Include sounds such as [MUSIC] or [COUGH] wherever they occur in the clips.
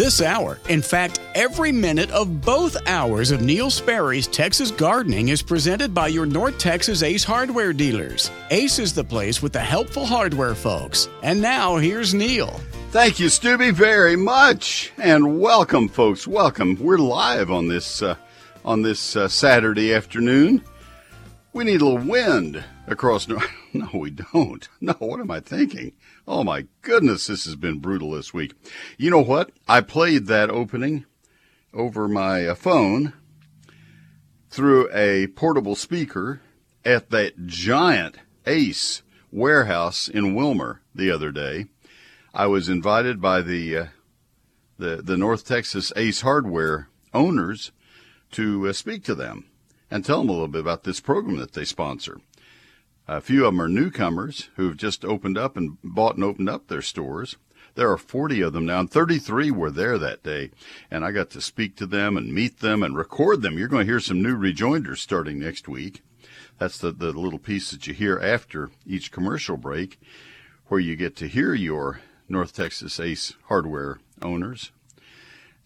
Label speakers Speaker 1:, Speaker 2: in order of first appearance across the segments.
Speaker 1: this hour. In fact, every minute of both hours of Neil Sperry's Texas Gardening is presented by your North Texas Ace Hardware dealers. Ace is the place with the helpful hardware folks. And now, here's Neil.
Speaker 2: Thank you, Stubby, very much, and welcome, folks. Welcome. We're live on this uh, on this uh, Saturday afternoon. We need a little wind across. [LAUGHS] No, we don't. No, what am I thinking? Oh my goodness, this has been brutal this week. You know what? I played that opening over my uh, phone through a portable speaker at that giant Ace warehouse in Wilmer the other day. I was invited by the uh, the the North Texas Ace Hardware owners to uh, speak to them and tell them a little bit about this program that they sponsor. A few of them are newcomers who've just opened up and bought and opened up their stores. There are 40 of them now, and 33 were there that day. And I got to speak to them and meet them and record them. You're going to hear some new rejoinders starting next week. That's the, the little piece that you hear after each commercial break, where you get to hear your North Texas Ace hardware owners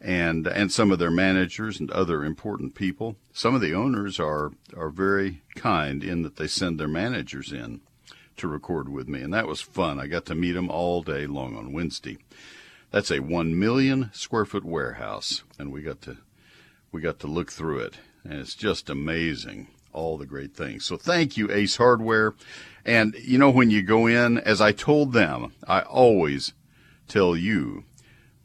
Speaker 2: and and some of their managers and other important people. Some of the owners are are very kind in that they send their managers in to record with me, and that was fun. I got to meet them all day long on Wednesday. That's a one million square foot warehouse, and we got to we got to look through it, and it's just amazing all the great things. So thank you, Ace Hardware. And you know when you go in, as I told them, I always tell you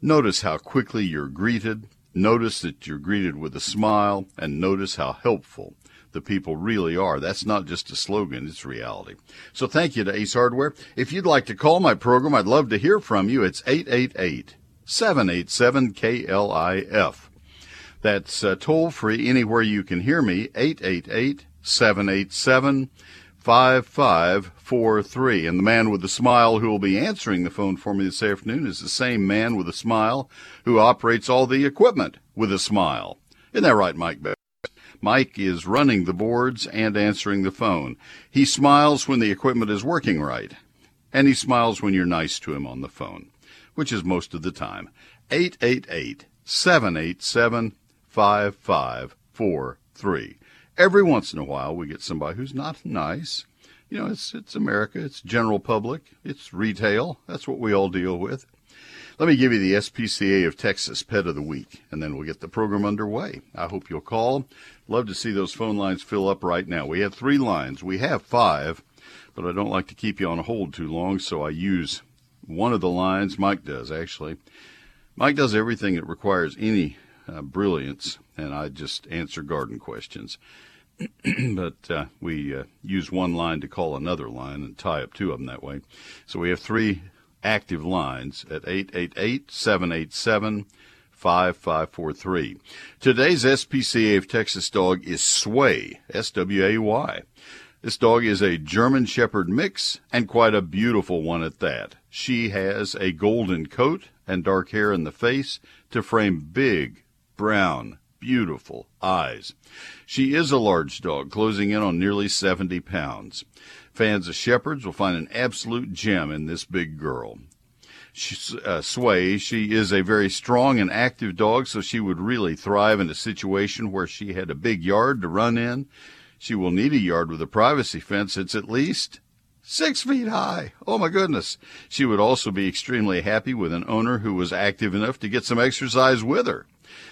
Speaker 2: Notice how quickly you're greeted. Notice that you're greeted with a smile and notice how helpful the people really are. That's not just a slogan, it's reality. So thank you to Ace Hardware. If you'd like to call my program, I'd love to hear from you. It's 888 787 KLIF. That's uh, toll free anywhere you can hear me, 888 787 5543. And the man with the smile who will be answering the phone for me this afternoon is the same man with a smile who operates all the equipment with a smile. Isn't that right, Mike? Mike is running the boards and answering the phone. He smiles when the equipment is working right, and he smiles when you're nice to him on the phone, which is most of the time. 888 787 5543 every once in a while we get somebody who's not nice. You know, it's it's America, it's general public, it's retail. That's what we all deal with. Let me give you the SPCA of Texas Pet of the Week, and then we'll get the program underway. I hope you'll call. Love to see those phone lines fill up right now. We have three lines. We have five, but I don't like to keep you on hold too long, so I use one of the lines. Mike does, actually. Mike does everything that requires any uh, brilliance, and I just answer garden questions. [CLEARS THROAT] but uh, we uh, use one line to call another line and tie up two of them that way. So we have three active lines at 888 787 5543. Today's SPCA of Texas dog is Sway, S W A Y. This dog is a German Shepherd mix and quite a beautiful one at that. She has a golden coat and dark hair in the face to frame big, brown, beautiful eyes. She is a large dog, closing in on nearly 70 pounds. Fans of Shepherds will find an absolute gem in this big girl. She, uh, Sway, she is a very strong and active dog, so she would really thrive in a situation where she had a big yard to run in. She will need a yard with a privacy fence that's at least six feet high. Oh my goodness. She would also be extremely happy with an owner who was active enough to get some exercise with her.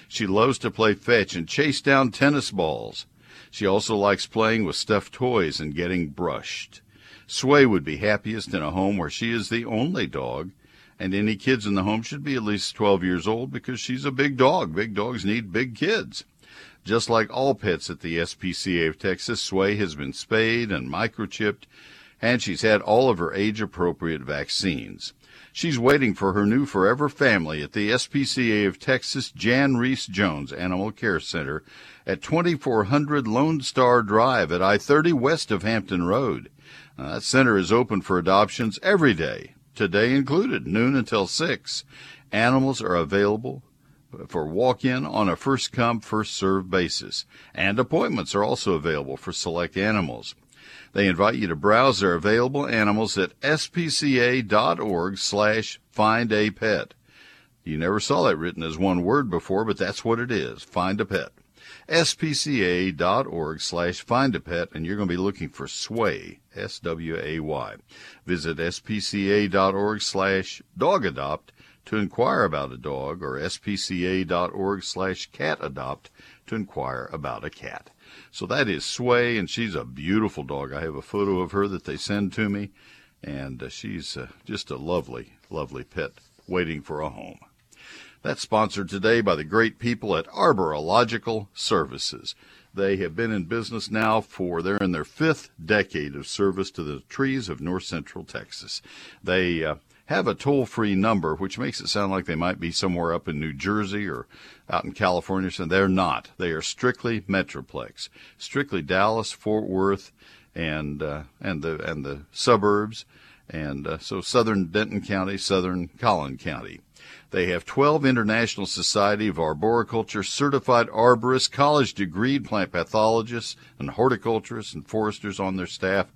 Speaker 2: She loves to play fetch and chase down tennis balls. She also likes playing with stuffed toys and getting brushed. Sway would be happiest in a home where she is the only dog, and any kids in the home should be at least 12 years old because she's a big dog. Big dogs need big kids. Just like all pets at the SPCA of Texas, Sway has been spayed and microchipped, and she's had all of her age appropriate vaccines. She's waiting for her new forever family at the SPCA of Texas Jan Rees-Jones Animal Care Center at 2400 Lone Star Drive at I 30 west of Hampton Road. Now, that center is open for adoptions every day, today included, noon until 6. Animals are available for walk in on a first come, first served basis, and appointments are also available for select animals. They invite you to browse their available animals at spca.org slash find a pet. You never saw that written as one word before, but that's what it is. Find a pet. spca.org slash find a pet, and you're going to be looking for Sway, S-W-A-Y. Visit spca.org slash dog adopt to inquire about a dog or spca.org slash cat adopt to inquire about a cat. So that is Sway, and she's a beautiful dog. I have a photo of her that they send to me, and uh, she's uh, just a lovely, lovely pet waiting for a home. That's sponsored today by the great people at Arborilogical Services. They have been in business now for they're in their fifth decade of service to the trees of north central Texas. They uh, have a toll free number, which makes it sound like they might be somewhere up in New Jersey or out in California. So they're not. They are strictly Metroplex, strictly Dallas, Fort Worth, and uh, and the and the suburbs, and uh, so southern Denton County, southern Collin County. They have 12 International Society of Arboriculture certified arborists, college degreed plant pathologists, and horticulturists and foresters on their staff.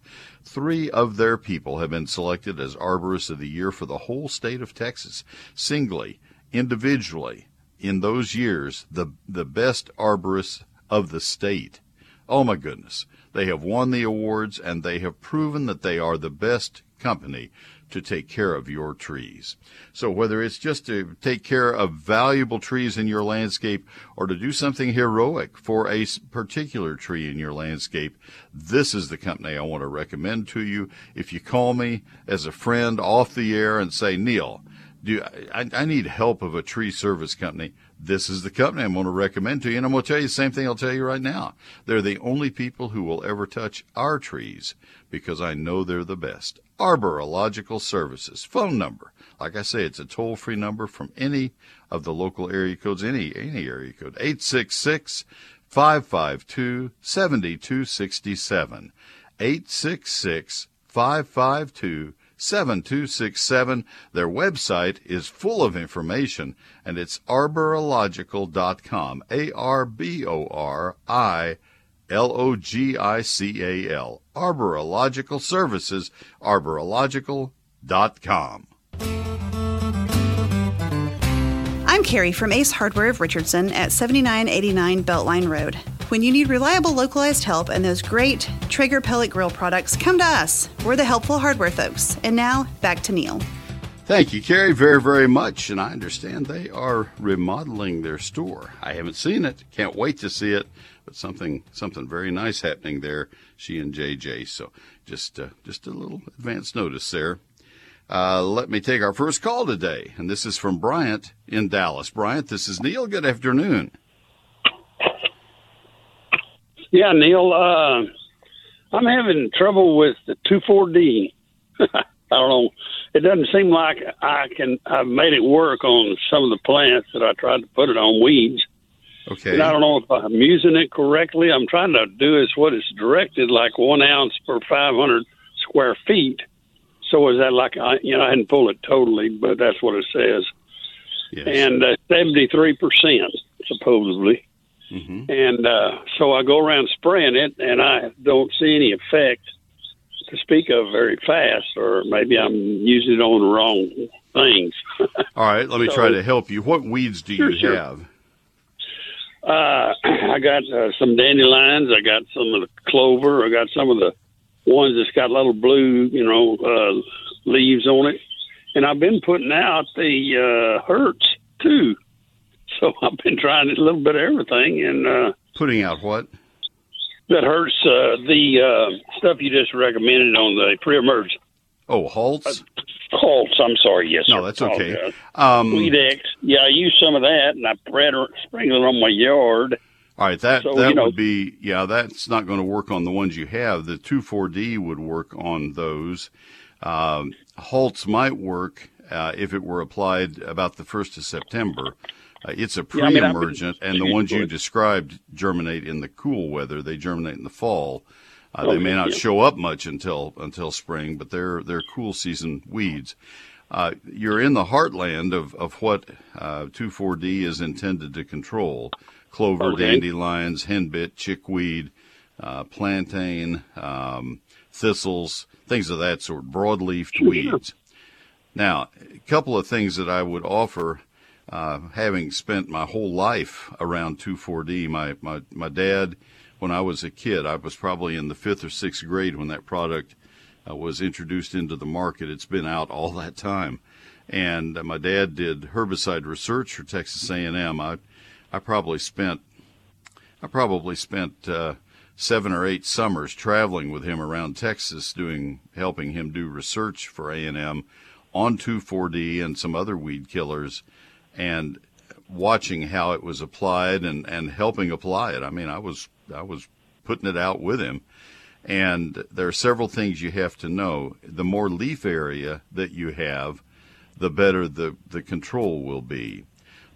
Speaker 2: Three of their people have been selected as Arborists of the Year for the whole state of Texas, singly, individually, in those years, the, the best arborists of the state. Oh my goodness. They have won the awards and they have proven that they are the best company to take care of your trees. So whether it's just to take care of valuable trees in your landscape or to do something heroic for a particular tree in your landscape, this is the company I want to recommend to you. If you call me as a friend off the air and say, Neil, do I, I need help of a tree service company. This is the company I'm going to recommend to you. And I'm going to tell you the same thing I'll tell you right now. They're the only people who will ever touch our trees because I know they're the best. Arborilogical Services. Phone number. Like I say, it's a toll free number from any of the local area codes, any, any area code. 866 552 7267. 866 552 7267. Their website is full of information and it's arborilogical.com. A R B O R I L O G I C A L. Arborilogical Services, arborilogical.com.
Speaker 3: I'm Carrie from Ace Hardware of Richardson at 7989 Beltline Road. When you need reliable localized help and those great Traeger pellet grill products, come to us. We're the helpful hardware folks. And now, back to Neil.
Speaker 2: Thank you, Carrie, very, very much. And I understand they are remodeling their store. I haven't seen it. Can't wait to see it but something something very nice happening there. She and JJ. So just uh, just a little advance notice there. Uh, let me take our first call today, and this is from Bryant in Dallas. Bryant, this is Neil. Good afternoon.
Speaker 4: Yeah, Neil. Uh, I'm having trouble with the two four D. [LAUGHS] I don't know. It doesn't seem like I can. I've made it work on some of the plants that I tried to put it on weeds,
Speaker 2: Okay.
Speaker 4: and I don't know if I'm using it correctly. I'm trying to do is what it's directed, like one ounce per 500 square feet. So is that like I, you know, I hadn't pulled it totally, but that's what it says.
Speaker 2: Yes.
Speaker 4: And uh, 73% supposedly.
Speaker 2: Hmm
Speaker 4: And uh, so I go around spraying it, and I don't see any effect to speak of very fast, or maybe I'm using it on the wrong things. [LAUGHS]
Speaker 2: All right. Let me
Speaker 4: So-
Speaker 2: try to help you. What weeds do
Speaker 4: Sure,
Speaker 2: you
Speaker 4: sure.
Speaker 2: have?
Speaker 4: Uh, [CLEARS THROAT] I got uh, some dandelions. I got some of the clover. I got some of the ones that's got little blue, you know, uh, leaves on it. And I've been putting out the uh, Hertz too. So [LAUGHS] I've been trying a little bit of everything, and uh,
Speaker 2: Putting out what?
Speaker 4: that hurts uh, the uh, stuff you just recommended on the pre-emerge
Speaker 2: Oh, halts.
Speaker 4: Colts. I'm sorry. Yes,
Speaker 2: No,
Speaker 4: sir.
Speaker 2: that's okay.
Speaker 4: Apologize.
Speaker 2: Um,
Speaker 4: Weed X. Yeah, I used some of that, and I spread it, sprinkled it on my yard.
Speaker 2: all right. That
Speaker 4: So,
Speaker 2: that
Speaker 4: you know-
Speaker 2: would be yeah. That's not going to work on the ones you have. The two four D would work on those. Um, halts might work uh, if it were applied about the first of September. Uh, it's a
Speaker 4: Yeah, I mean,
Speaker 2: pre-emergent, and the ones you described germinate in the cool weather. They germinate in the fall. Uh, they may not
Speaker 4: yeah.
Speaker 2: show up much until until spring, but they're they're cool season weeds. Uh, you're in the heartland of of what uh, 2,4-D is intended to control: clover,
Speaker 4: Okay.
Speaker 2: dandelions, henbit, chickweed, uh, plantain, um, thistles, things of that sort, broadleafed weeds. Now, a couple of things that I would offer. Uh, having spent my whole life around 2,4-D. My, my, my dad, when I was a kid, I was probably in the fifth or sixth grade when that product uh, was introduced into the market. It's been out all that time. And uh, my dad did herbicide research for Texas A&M. I, I probably spent, I probably spent, uh, seven or eight summers traveling with him around Texas doing, helping him do research for A&M on 2,4-D and some other weed killers and watching how it was applied and, and helping apply it. I mean, I was, I was putting it out with him. And there are several things you have to know. The more leaf area that you have, the better the, the control will be.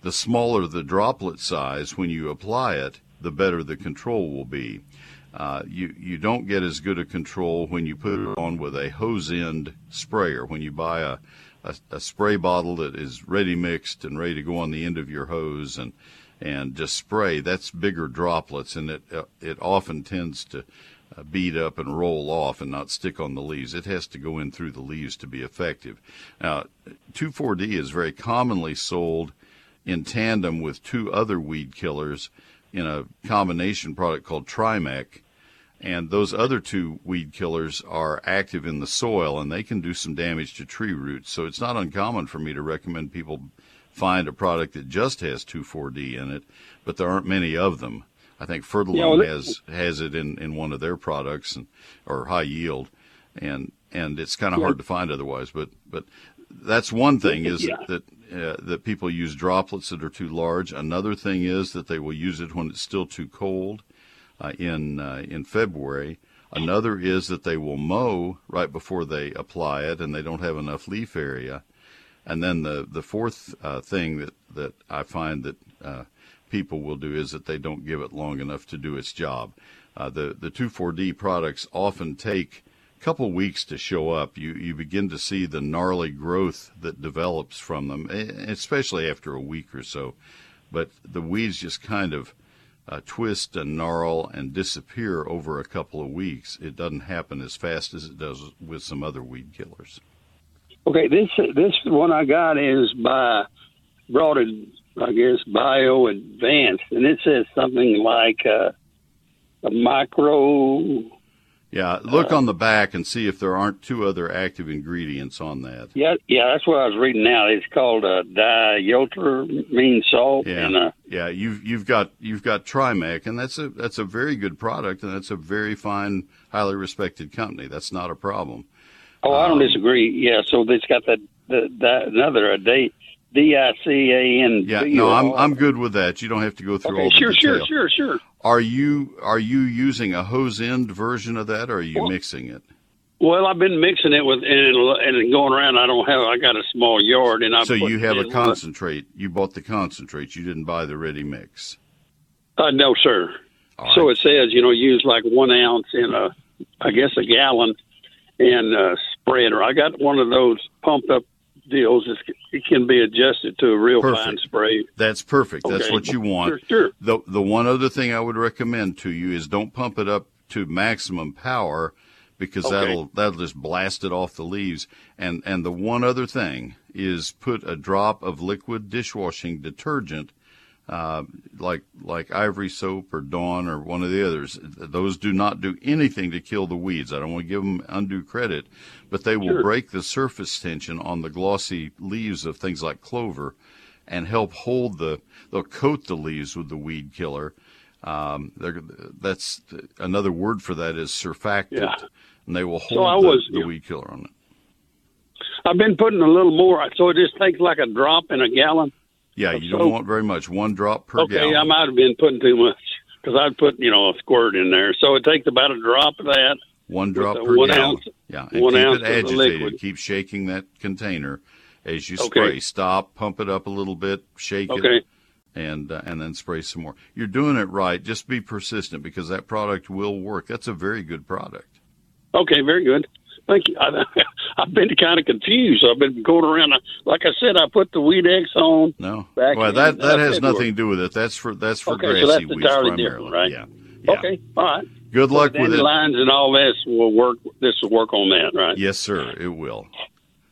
Speaker 2: The smaller the droplet size when you apply it, the better the control will be. Uh, you you don't get as good a control when you put it on with a hose end sprayer. When you buy a, a, a spray bottle that is ready mixed and ready to go on the end of your hose and and just spray, that's bigger droplets, and it uh, it often tends to uh, beat up and roll off and not stick on the leaves. It has to go in through the leaves to be effective. Now, 2,4-D is very commonly sold in tandem with two other weed killers in a combination product called Trimec and those other two weed killers are active in the soil and they can do some damage to tree roots. So it's not uncommon for me to recommend people find a product that just has 2,4-D in it, but there aren't many of them. I think Fertilome yeah, has has it in, in one of their products and or high yield, and and it's kind of yeah. hard to find otherwise. But but that's one thing is yeah. that uh, that people use droplets that are too large. Another thing is that they will use it when it's still too cold in uh, in February. Another is that they will mow right before they apply it, and they don't have enough leaf area. And then the the fourth uh, thing that that I find that uh, people will do is that they don't give it long enough to do its job. Uh, the the 2,4-D products often take a couple weeks to show up. You you begin to see the gnarly growth that develops from them, especially after a week or so. But the weeds just kind of uh, twist and gnarl and disappear over a couple of weeks. It doesn't happen as fast as it does with some other weed killers.
Speaker 4: Okay, this this one I got is by brought it, I guess, Bio Advanced, and it says something like uh, a micro
Speaker 2: yeah, look uh, on the back and see if there aren't two other active ingredients on that.
Speaker 4: Yeah, yeah, that's what I was reading now. It's called a mean salt.
Speaker 2: Yeah,
Speaker 4: and a,
Speaker 2: yeah. You've you've got you've got Trimec, and that's a that's a very good product, and that's a very fine, highly respected company. That's not a problem.
Speaker 4: Oh, um, I don't um, disagree. Yeah, so it's got that, that, that another a date D I C A N.
Speaker 2: Yeah, no, I'm I'm good with that. You don't have to go through
Speaker 4: okay,
Speaker 2: all
Speaker 4: sure,
Speaker 2: the detail.
Speaker 4: Sure, sure, sure,
Speaker 2: Are you are you using a hose end version of that, or are you well, mixing it?
Speaker 4: Well, I've been mixing it with and, and going around. I don't have. I got a small yard, and I.
Speaker 2: So you have a concentrate. You bought the concentrate. You didn't buy the ready mix.
Speaker 4: Uh, no, sir. So it says you know use like one ounce in a, I guess a gallon, and uh, spreader. I got one of those pumped up deals. It can be adjusted to a real
Speaker 2: perfect.
Speaker 4: fine spray.
Speaker 2: That's perfect. Okay. That's what you want.
Speaker 4: Sure, sure.
Speaker 2: The the one other thing I would recommend to you is don't pump it up to maximum power because okay. that'll that'll just blast it off the leaves. And and the one other thing is put a drop of liquid dishwashing detergent uh, like like Ivory Soap or Dawn or one of the others. Those do not do anything to kill the weeds. I don't want to give them undue credit, but they will sure. break the surface tension on the glossy leaves of things like clover, and help hold the. They'll coat the leaves with the weed killer. Um, that's another word for that is surfactant,
Speaker 4: yeah.
Speaker 2: and they will hold so the, was, the weed killer on it.
Speaker 4: I've been putting a little more, so it just takes like a drop in a gallon.
Speaker 2: Yeah, you don't want very much. One drop per
Speaker 4: okay,
Speaker 2: gallon.
Speaker 4: I might have been putting too much because I'd put you know a squirt in there. So it takes about a drop of that.
Speaker 2: One drop per
Speaker 4: one
Speaker 2: gallon.
Speaker 4: Ounce,
Speaker 2: yeah, and
Speaker 4: one
Speaker 2: keep
Speaker 4: ounce
Speaker 2: it agitated. Keep shaking that container as you
Speaker 4: okay.
Speaker 2: spray. Stop, pump it up a little bit, shake
Speaker 4: okay.
Speaker 2: it, and uh, and then spray some more. You're doing it right. Just be persistent because that product will work. That's a very good product.
Speaker 4: Okay, very good. Thank you. I, [LAUGHS] I've been kind of confused. I've been going around. Uh, like I said, I put the weed X on.
Speaker 2: No, well that uh, that has nothing to do with it. That's for that's for
Speaker 4: okay,
Speaker 2: grassy
Speaker 4: so that's
Speaker 2: weeds primarily.
Speaker 4: Right?
Speaker 2: Yeah. yeah.
Speaker 4: Okay. All right.
Speaker 2: Good luck
Speaker 4: so
Speaker 2: with it.
Speaker 4: Lines and all this will work. This will work on that, right?
Speaker 2: Yes, sir. It will.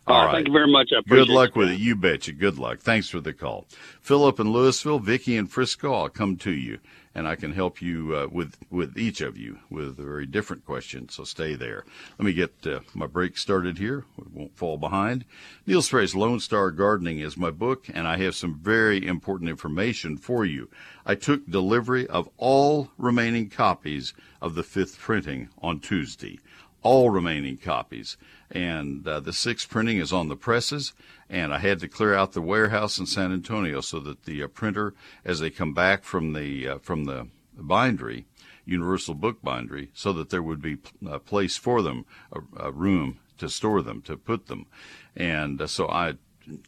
Speaker 4: All right. Thank you very much. I appreciate
Speaker 2: Good luck
Speaker 4: it.
Speaker 2: with it. You betcha. Good luck. Thanks for the call. Philip in Lewisville, Vicky in Frisco, I'll come to you and I can help you uh, with with each of you with a very different question. So stay there. Let me get uh, my break started here. We won't fall behind. Neil Sperry's Lone Star Gardening is my book, and I have some very important information for you. I took delivery of all remaining copies of the fifth printing on Tuesday. All remaining copies. And uh, the sixth printing is on the presses, and I had to clear out the warehouse in San Antonio so that the uh, printer, as they come back from the uh, from the bindery, Universal Book Bindery, so that there would be a place for them, a, a room to store them, to put them, and uh, so I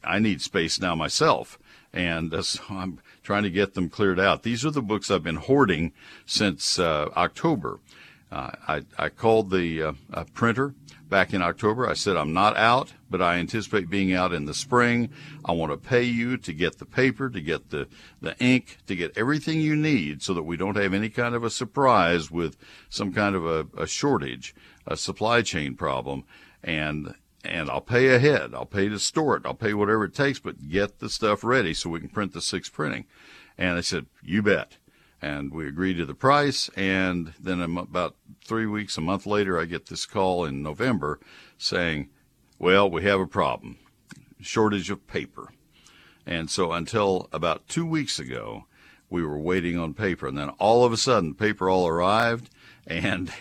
Speaker 2: I need space now myself, and uh, [LAUGHS] so I'm trying to get them cleared out. These are the books I've been hoarding since uh, October. Uh, I, I called the uh, uh, printer back in October. I said, I'm not out, but I anticipate being out in the spring. I want to pay you to get the paper, to get the, the ink, to get everything you need so that we don't have any kind of a surprise with some kind of a, a shortage, a supply chain problem. And, and I'll pay ahead. I'll pay to store it. I'll pay whatever it takes, but get the stuff ready so we can print the six printing. And I said, you bet and we agreed to the price. And then about three weeks, a month later, I get this call in November saying, "Well, we have a problem, shortage of paper." And so until about two weeks ago, we were waiting on paper, and then all of a sudden, paper all arrived, and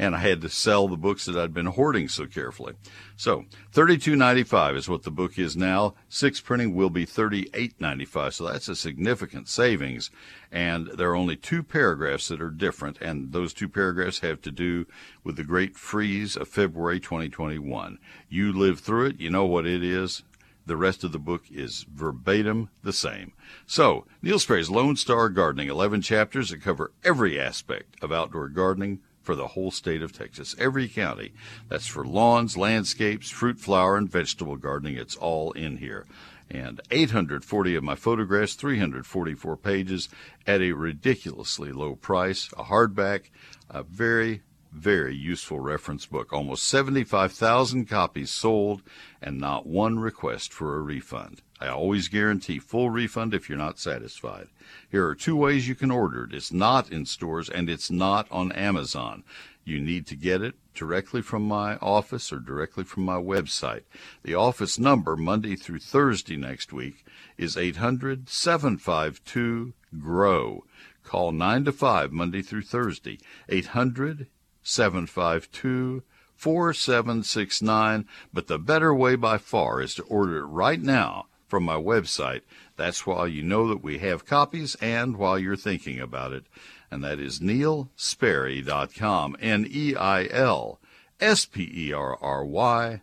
Speaker 2: and I had to sell the books that I'd been hoarding so carefully. So, thirty-two ninety-five is what the book is now. Six printing will be thirty-eight ninety-five. So that's a significant savings. And there are only two paragraphs that are different, and those two paragraphs have to do with the great freeze of February 2021. You lived through it. You know what it is. The rest of the book is verbatim the same. So, Neil Sperry's Lone Star Gardening, 11 chapters that cover every aspect of outdoor gardening for the whole state of Texas, every county. That's for lawns, landscapes, fruit, flower, and vegetable gardening. It's all in here. And 840 of my photographs, 344 pages at a ridiculously low price, a hardback, a very, very useful reference book. Almost 75,000 copies sold and not one request for a refund. I always guarantee full refund if you're not satisfied. Here are two ways you can order it. It's not in stores and it's not on Amazon. You need to get it directly from my office or directly from my website. The office number, Monday through Thursday next week, is 800 752 GROW. Call 9 to 5 Monday through Thursday. 800 752 4769. But the better way by far is to order it right now from my website. That's while you know that we have copies and while you're thinking about it. And that is neilsperry.com. N E I L S P E R R Y.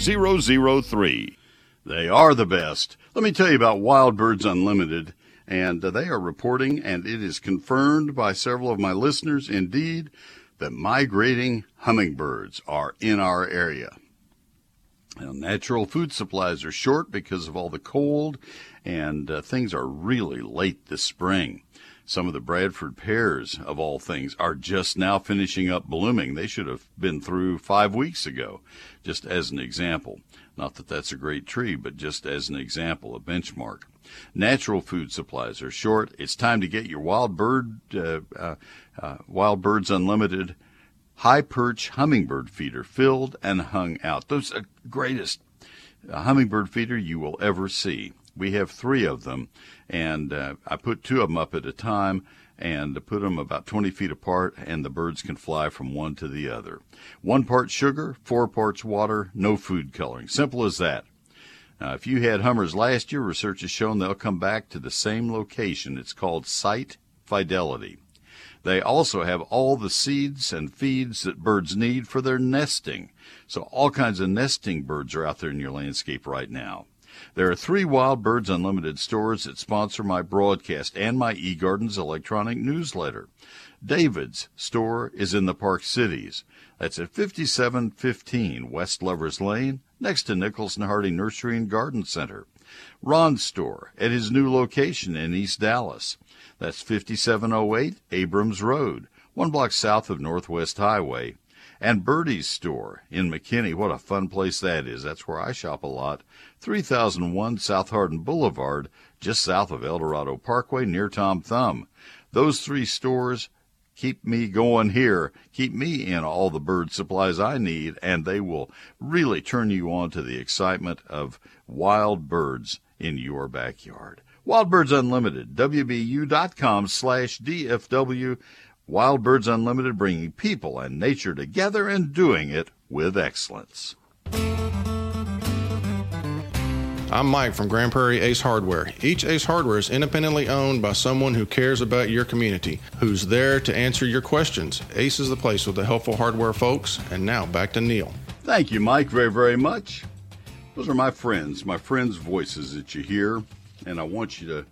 Speaker 2: They are the best. Let me tell you about Wild Birds Unlimited. And uh, they are reporting, and it is confirmed by several of my listeners, indeed, that migrating hummingbirds are in our area. Now, natural food supplies are short because of all the cold, and uh, things are really late this spring. Some of the Bradford pears, of all things, are just now finishing up blooming. They should have been through five weeks ago, just as an example. Not that that's a great tree, but just as an example, a benchmark. Natural food supplies are short. It's time to get your wild bird, uh, uh, uh, Wild Birds Unlimited high perch hummingbird feeder filled and hung out. Those are the greatest uh, hummingbird feeder you will ever see. We have three of them, and uh, I put two of them up at a time and put them about 20 feet apart, and the birds can fly from one to the other. One part sugar, four parts water, no food coloring. Simple as that. Now, if you had hummers last year, research has shown they'll come back to the same location. It's called site fidelity. They also have all the seeds and feeds that birds need for their nesting. So all kinds of nesting birds are out there in your landscape right now. There are three Wild Birds Unlimited stores that sponsor my broadcast and my eGardens electronic newsletter. David's store is in the Park Cities. That's at 5715 West Lovers Lane, next to Nicholson-Hardie Nursery and Garden Center. Ron's store at his new location in East Dallas. That's 5708 Abrams Road, one block south of Northwest Highway. And Birdie's store in McKinney. What a fun place that is. That's where I shop a lot. 3001 South Hardin Boulevard, just south of Eldorado Parkway near Tom Thumb. Those three stores keep me going here, keep me in all the bird supplies I need, and they will really turn you on to the excitement of wild birds in your backyard. Wild Birds Unlimited, WBU.com slash DFW. Wild Birds Unlimited, bringing people and nature together and doing it with excellence.
Speaker 5: I'm Mike from Grand Prairie Ace Hardware. Each Ace Hardware is independently owned by someone who cares about your community, who's there to answer your questions. Ace is the place with the helpful hardware folks. And now back to Neil.
Speaker 2: Thank you, Mike, very, very much. Those are my friends, my friends' voices that you hear, and I want you to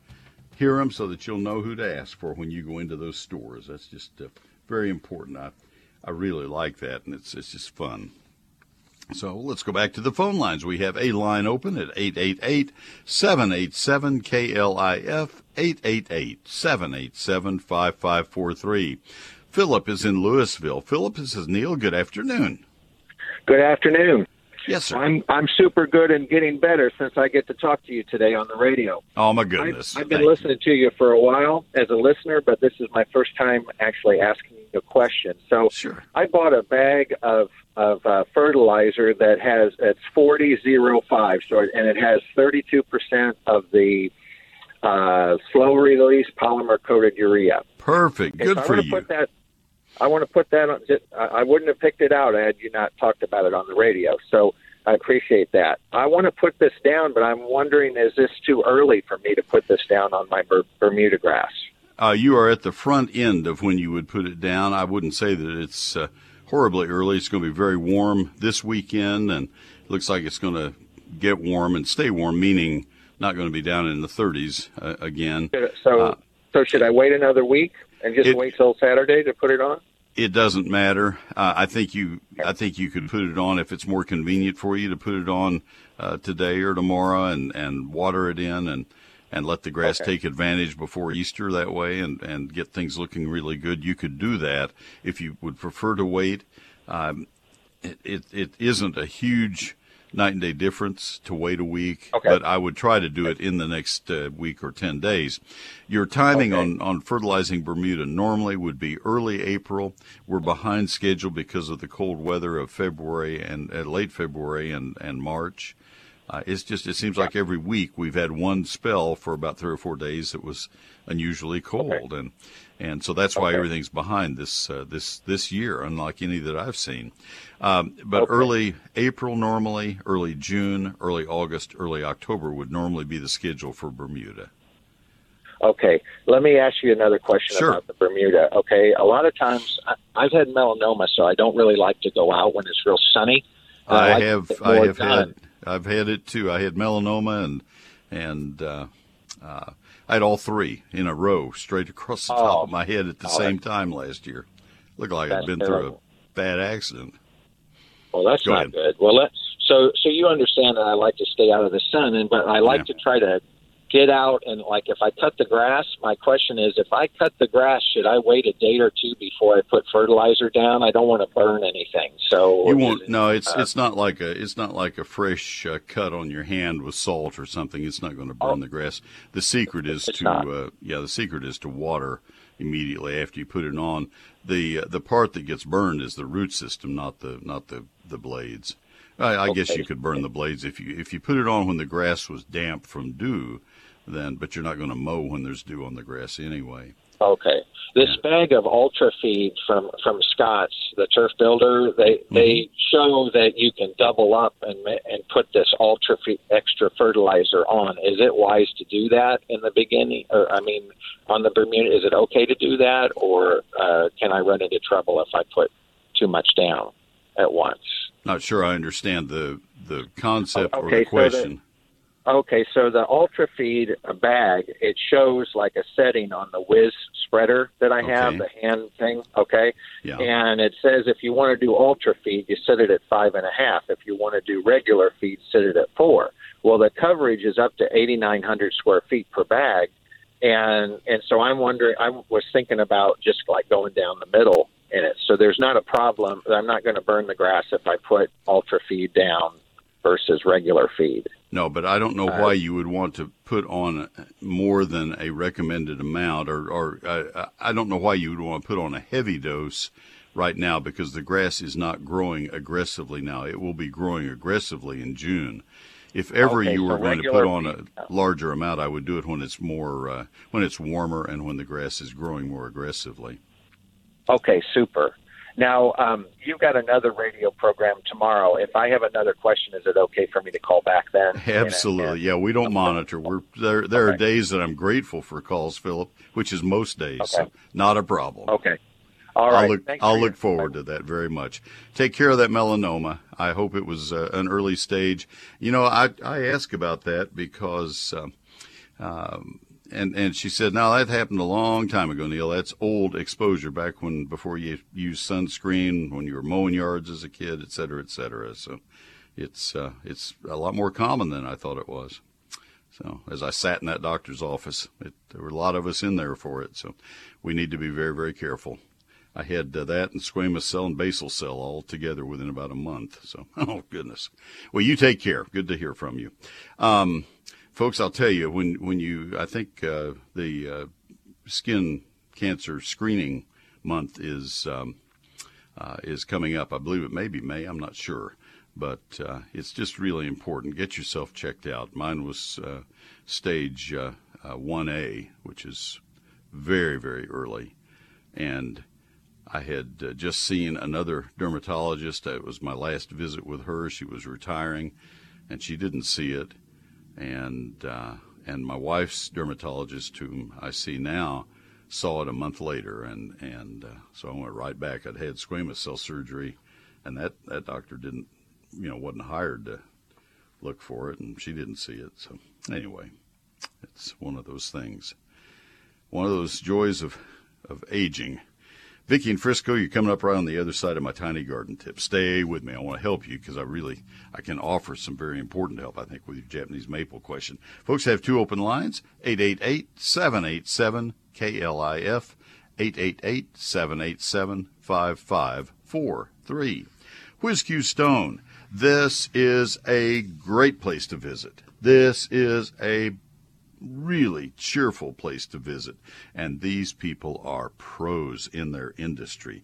Speaker 2: hear them so that you'll know who to ask for when you go into those stores. That's just uh, very important. I, I really like that, and it's it's just fun. So let's go back to the phone lines. We have a line open at 888 787 KLIF, 888 787 5543. Philip is in Lewisville. Philip says, Neil, good afternoon.
Speaker 6: Good afternoon.
Speaker 2: Yes, sir.
Speaker 6: I'm I'm super good and getting better since I get to talk to you today on the radio.
Speaker 2: Oh my goodness!
Speaker 6: I've, I've been
Speaker 2: Thank
Speaker 6: listening to you for a while as a listener, but this is my first time actually asking you a question. So
Speaker 2: Sure.
Speaker 6: I bought a bag of of uh, fertilizer that has it's forty zero five, so and it has thirty two percent of the uh, slow release polymer coated urea.
Speaker 2: Perfect. Good
Speaker 6: so I
Speaker 2: for you.
Speaker 6: put that. I want to put that on. just- I wouldn't have picked it out had you not talked about it on the radio. So I appreciate that. I want to put this down, but I'm wondering: is this too early for me to put this down on my Ber- Bermuda grass?
Speaker 2: Uh, you are at the front end of when you would put it down. I wouldn't say that it's uh, horribly early. It's going to be very warm this weekend, and it looks like it's going to get warm and stay warm, meaning not going to be down in the 30s uh, again.
Speaker 6: So,
Speaker 2: Uh,
Speaker 6: so should I wait another week and just
Speaker 2: it-
Speaker 6: wait till Saturday to put it on?
Speaker 2: It doesn't matter. Uh, I think you. I think you could put it on if it's more convenient for you to put it on uh, today or tomorrow, and, and water it in, and and let the grass
Speaker 6: Okay.
Speaker 2: take advantage before Easter that way, and and get things looking really good. You could do that if you would prefer to wait. Um, it, it it isn't a huge night and day difference to wait a week,
Speaker 6: Okay.
Speaker 2: but I would try to do it in the next uh, week or 10 days. Your timing
Speaker 6: Okay.
Speaker 2: on, on fertilizing Bermuda normally would be early April. We're behind schedule because of the cold weather of February and uh, late February and, and March. Uh, it's just, it seems like every week we've had one spell for about three or four days that was unusually cold. And, and so that's why
Speaker 6: Okay.
Speaker 2: everything's behind this, uh, this, this year, unlike any that I've seen. Um, but
Speaker 6: Okay.
Speaker 2: early April normally, early June, early August, early October would normally be the schedule for Bermuda.
Speaker 6: Okay, let me ask you another question
Speaker 2: Sure.
Speaker 6: about the Bermuda. Okay, a lot of times I, I've had melanoma, so I don't really like to go out when it's real sunny. And
Speaker 2: I
Speaker 6: like
Speaker 2: have I have
Speaker 6: done.
Speaker 2: had I've had it too. I had melanoma and and uh, uh, I had all three in a row straight across the top
Speaker 6: Oh.
Speaker 2: of my head at the
Speaker 6: Oh,
Speaker 2: same time last year. Looked like I'd been through a bad accident.
Speaker 6: Well, that's
Speaker 2: Go
Speaker 6: not
Speaker 2: ahead.
Speaker 6: good. Well, so so you understand that I like to stay out of the sun, and but I like
Speaker 2: Yeah.
Speaker 6: to try to get out and like if I cut the grass. My question is, if I cut the grass, should I wait a day or two before I put fertilizer down? I don't want to burn anything. So
Speaker 2: You won't. No, it's
Speaker 6: uh,
Speaker 2: it's not like a it's not like a fresh uh, cut on your hand with salt or something. It's not going to burn
Speaker 6: Oh.
Speaker 2: the grass. The secret is to uh, yeah. The secret is to water immediately after you put it on. The uh, the part that gets burned is the root system, not the not the the blades. I, I guess you could burn the blades if you if you put it on when the grass was damp from dew, then but you're not going to mow when there's dew on the grass anyway.
Speaker 6: Okay. This bag of ultra feed from from Scotts, the turf builder, they they show that you can double up and and put this ultra feed, extra fertilizer on. Is it wise to do that in the beginning? Or I mean, on the Bermuda, is it okay to do that, or uh, can I run into trouble if I put too much down at once?
Speaker 2: Not sure I understand the the concept or
Speaker 6: Okay,
Speaker 2: the
Speaker 6: so
Speaker 2: question.
Speaker 6: Okay, so the Ultra Feed bag, it shows like a setting on the Whiz spreader that I have,
Speaker 2: Okay.
Speaker 6: the hand thing. Okay,
Speaker 2: yeah.
Speaker 6: and it says if you want to do Ultra Feed, you set it at five and a half. If you want to do regular feed, set it at four. Well, the coverage is up to 8,900 square feet per bag, and and so I'm wondering. I was thinking about just like going down the middle in it. So there's not a problem. I'm not going to burn the grass if I put Ultra Feed down versus regular feed.
Speaker 2: No, but I don't know
Speaker 6: Uh,
Speaker 2: why you would want to put on more than a recommended amount, or, or uh, I don't know why you would want to put on a heavy dose right now because the grass is not growing aggressively now. It will be growing aggressively in June. If ever
Speaker 6: Okay,
Speaker 2: you were
Speaker 6: so
Speaker 2: going to put on a larger amount, I would do it when it's more uh, when it's warmer and when the grass is growing more aggressively.
Speaker 6: Okay, super. Now, um, you've got another radio program tomorrow. If I have another question, is it okay for me to call back then? [LAUGHS]
Speaker 2: Absolutely, yeah. We don't monitor. We're there. There are days that I'm grateful for calls, Philip, which is most days.
Speaker 6: Okay.
Speaker 2: So not a problem.
Speaker 6: Okay. All right.
Speaker 2: I'll look.
Speaker 6: Thanks
Speaker 2: I'll
Speaker 6: your-
Speaker 2: look forward to that very much. Take care of that melanoma. I hope it was uh, an early stage. You know, I I ask about that because, um, um, and and she said, "No, that happened a long time ago, Neil. That's old exposure back when before you used sunscreen, when you were mowing yards as a kid, et cetera, et cetera. So, it's uh, it's a lot more common than I thought it was." So as I sat in that doctor's office, it, there were a lot of us in there for it. So we need to be very, very careful. I had uh, that and squamous cell and basal cell all together within about a month. So, [LAUGHS] oh goodness. Well, you take care. Good to hear from you. Um, folks, I'll tell you, when, when you, I think, uh, the, uh, skin cancer screening month is, um, uh, is coming up. I believe it may be May. I'm not sure, but uh, it's just really important. Get yourself checked out. Mine was uh, stage uh, uh, 1A, which is very, very early, and I had just seen another dermatologist. It was my last visit with her. She was retiring, and she didn't see it. And uh, and my wife's dermatologist, whom I see now, saw it a month later, and and uh, so I went right back. I'd had squamous cell surgery, and that that doctor didn't, you know, wasn't hired to look for it, and she didn't see it. So anyway, it's one of those things, one of those joys of of aging. Vicky and Frisco, you're coming up right on the other side of my tiny garden tip. Stay with me. I want to help you because I really I can offer some very important help. I think with your Japanese maple question. Folks have two open lines: 888-787-KLIF, 888-787-5543. Whiz Stone. This is a great place to visit. This is a really cheerful place to visit. And these people are pros in their industry.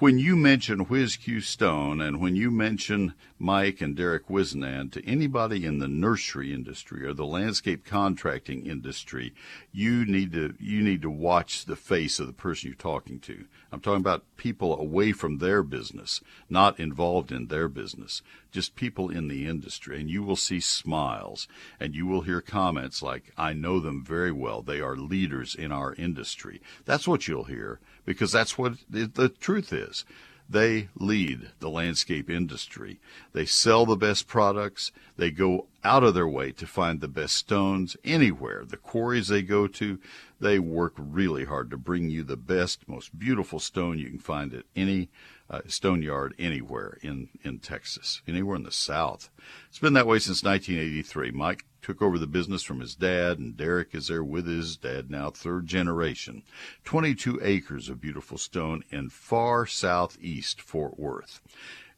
Speaker 2: When you mention Whiz Q Stone and when you mention Mike and Derek Wisnan to anybody in the nursery industry or the landscape contracting industry, you need to you need to watch the face of the person you're talking to. I'm talking about people away from their business, not involved in their business, just people in the industry. And you will see smiles and you will hear comments like, I know them very well. They are leaders in our industry. That's what you'll hear because that's what the truth is. They lead the landscape industry. They sell the best products. They go out of their way to find the best stones anywhere. The quarries they go to, they work really hard to bring you the best, most beautiful stone you can find at any uh, stone yard anywhere in, in Texas, anywhere in the South. It's been that way since 1983. Mike took over the business from his dad, and Derek is there with his dad now, third generation. 22 acres of beautiful stone in far southeast Fort Worth.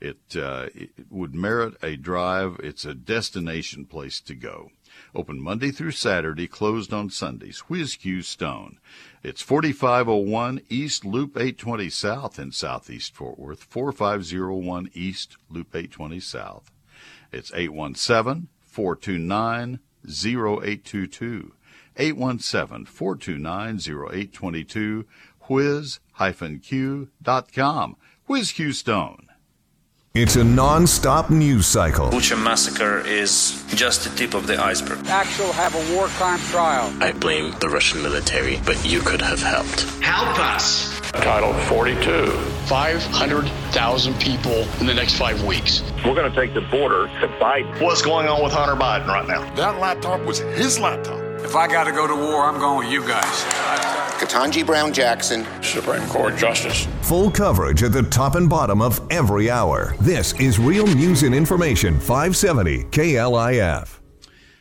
Speaker 2: It, uh, it would merit a drive. It's a destination place to go. Open Monday through Saturday, closed on Sundays. Whiz Q Stone. It's 4501 East Loop 820 South in Southeast Fort Worth, 4501 East Loop 820 South. It's 817 429 0822. 817-429-0822, whiz-q.com. Whiz Q Stone.
Speaker 7: It's a non-stop news cycle.
Speaker 8: Bucha massacre is just the tip of the iceberg.
Speaker 9: Axel have a war crime trial.
Speaker 10: I blame the Russian military, but you could have helped.
Speaker 11: Help us.
Speaker 12: Title 42.
Speaker 13: 500,000 people in the next five weeks.
Speaker 12: We're going to take the border to Biden.
Speaker 14: What's going on with Hunter Biden right now?
Speaker 15: That laptop was his laptop.
Speaker 13: If I got to go to war, I'm going with you guys.
Speaker 16: Ketanji Brown Jackson,
Speaker 12: Supreme Court Justice.
Speaker 7: Full coverage at the top and bottom of every hour. This is Real News and Information 570 KLIF.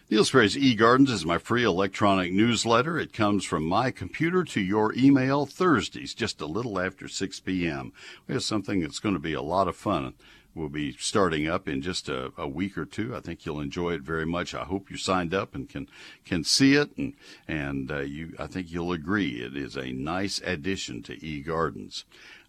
Speaker 2: Neil Sperry's eGardens is my free electronic newsletter. It comes from my computer to your email Thursdays, just a little after 6 p.m. We have something that's going to be a lot of fun We'll be starting up in just a, a, week or two. I think you'll enjoy it very much. I hope you signed up and can can see it, and and uh, you. I think you'll agree it is a nice addition to E Gardens.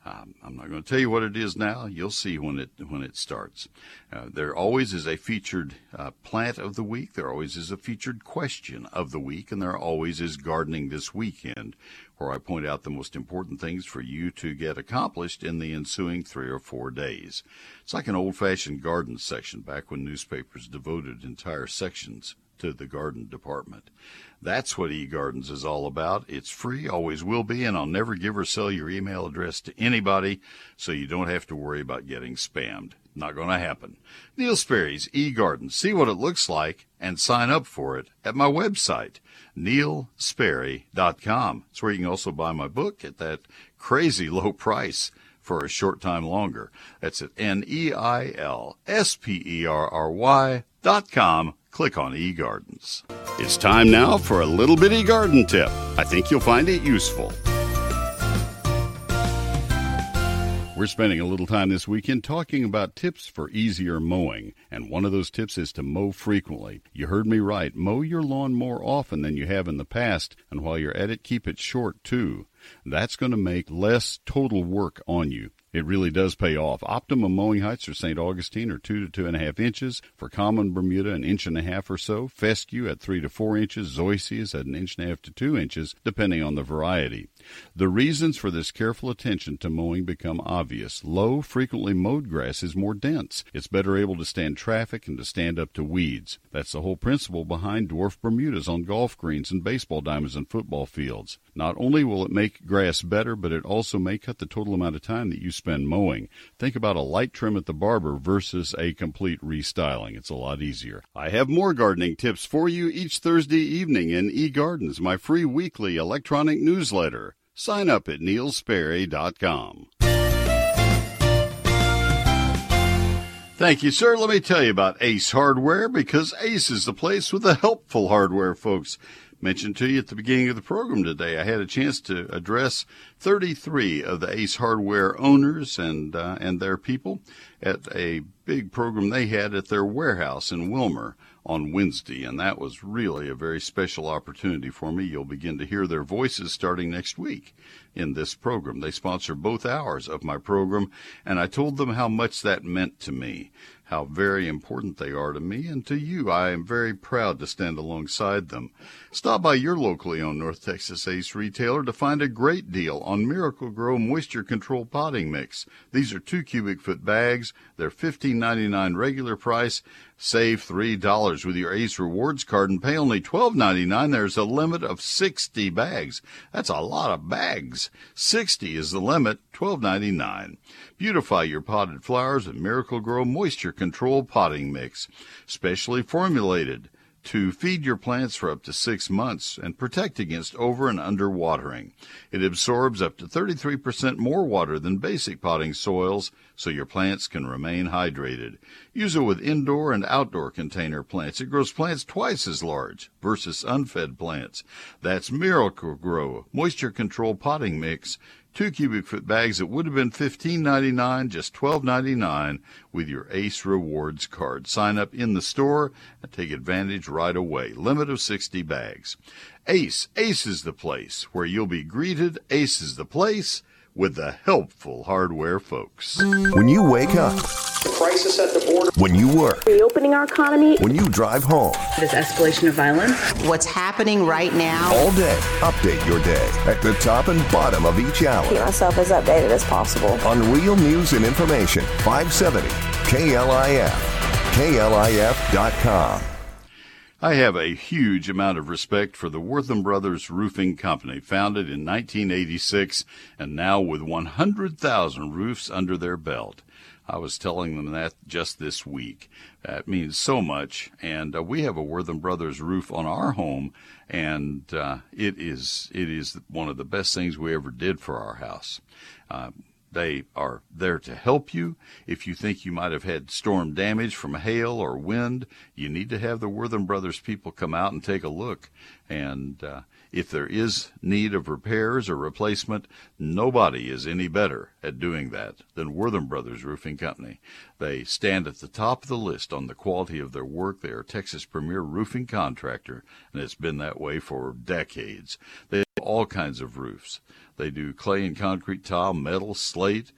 Speaker 2: Um, I'm not going to tell you what it is now. You'll see when it when it starts. Uh, there always is a featured uh, plant of the week. There always is a featured question of the week, and there always is gardening this weekend, where I point out the most important things for you to get accomplished in the ensuing three or four days. It's like an old-fashioned garden section back when newspapers devoted entire sections to the garden department. That's what eGardens is all about. It's free, always will be, and I'll never give or sell your email address to anybody, so you don't have to worry about getting spammed. Not going to happen. Neil Sperry's eGardens. See what it looks like and sign up for it at my website, neilsperry.com. It's where you can also buy my book at that crazy low price for a short time longer. That's at N-E-I-L-S-P-E-R-R-Y dot com click on eGardens. It's time now for a little bitty garden tip. I think you'll find it useful. We're spending a little time this weekend talking about tips for easier mowing, and one of those tips is to mow frequently. You heard me right. Mow your lawn more often than you have in the past, and while you're at it, keep it short too. That's going to make less total work on you. It really does pay off. Optimum mowing heights for St. Augustine are two to two and a half inches. For common Bermuda, an inch and a half or so. Fescue at three to four inches. Zoysia is at an inch and a half to two inches, depending on the variety. The reasons for this careful attention to mowing become obvious. Low, frequently mowed grass is more dense. It's better able to stand traffic and to stand up to weeds. That's the whole principle behind dwarf Bermudas on golf greens and baseball diamonds and football fields. Not only will it make grass better, but it also may cut the total amount of time that you spend mowing. Think about a light trim at the barber versus a complete restyling. It's a lot easier. I have more gardening tips for you each Thursday evening in eGardens, my free weekly electronic newsletter. Sign up at neilsperry.com. Thank you, sir. Let me tell you about Ace Hardware because Ace is the place with the helpful hardware, folks. Mentioned to you at the beginning of the program today, I had a chance to address 33 of the Ace Hardware owners and uh, and their people at a big program they had at their warehouse in Wilmer on Wednesday, and that was really a very special opportunity for me. You'll begin to hear their voices starting next week in this program. They sponsor both hours of my program, and I told them how much that meant to me, how very important they are to me and to you. I am very proud to stand alongside them. Stop by your locally owned North Texas Ace retailer to find a great deal on Miracle-Gro Moisture Control Potting Mix. These are two cubic foot bags. They're $15.99 regular price. Save $3 with your Ace Rewards card and pay only $12.99. There's a limit of 60 bags. That's a lot of bags. 60 is the limit, $12.99. Beautify your potted flowers with Miracle-Gro Moisture Control Potting Mix. Specially formulated to feed your plants for up to six months and protect against over and under watering. It absorbs up to 33% more water than basic potting soils, so your plants can remain hydrated. Use it with indoor and outdoor container plants. It grows plants twice as large versus unfed plants. That's Miracle-Gro Moisture Control Potting Mix two cubic foot bags that would have been $15.99, just $12.99 with your Ace Rewards card. Sign up in the store and take advantage right away. Limit of 60 bags. Ace, Ace is the place where you'll be greeted. Ace is the place with the helpful hardware folks.
Speaker 7: When you wake up,
Speaker 11: the crisis at the border,
Speaker 7: when you work,
Speaker 17: reopening our economy,
Speaker 7: when you drive home,
Speaker 18: this escalation of violence,
Speaker 19: what's happening right now.
Speaker 7: All day, update your day at the top and bottom of each hour.
Speaker 17: Keep myself as updated as possible.
Speaker 7: On Real News and Information, 570 KLIF, KLIF.com.
Speaker 2: I have a huge amount of respect for the Wortham Brothers Roofing Company, founded in 1986 and now with 100,000 roofs under their belt. I was telling them that just this week. That means so much. And uh, we have a Wortham Brothers roof on our home, and uh, it is it is one of the best things we ever did for our house. Uh, they are there to help you. If you think you might have had storm damage from hail or wind, you need to have the Wortham Brothers people come out and take a look. And uh, if there is need of repairs or replacement, nobody is any better at doing that than Wortham Brothers Roofing Company. They stand at the top of the list on the quality of their work. They are Texas' premier roofing contractor, and it's been that way for decades. They have all kinds of roofs. They do clay and concrete tile, metal, slate.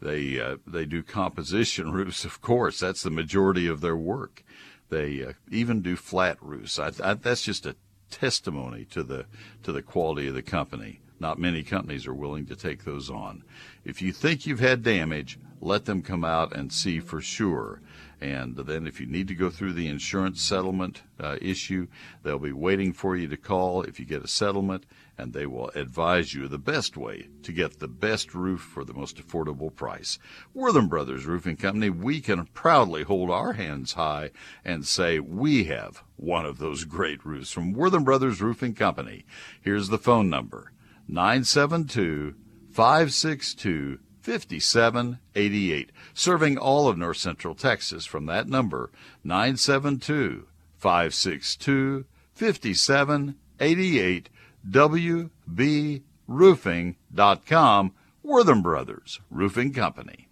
Speaker 2: They uh, they do composition [LAUGHS] roofs, of course. That's the majority of their work. They uh, even do flat roofs. I, I, that's just a testimony to the to the quality of the company. Not many companies are willing to take those on. If you think you've had damage, let them come out and see for sure. And then, if you need to go through the insurance settlement uh, issue, they'll be waiting for you to call if you get a settlement and they will advise you the best way to get the best roof for the most affordable price. Wortham Brothers Roofing Company, we can proudly hold our hands high and say we have one of those great roofs from Wortham Brothers Roofing Company. Here's the phone number 972 562 5788, serving all of north central Texas from that number 972 562 5788 WBRoofing.com, Wortham Brothers Roofing Company.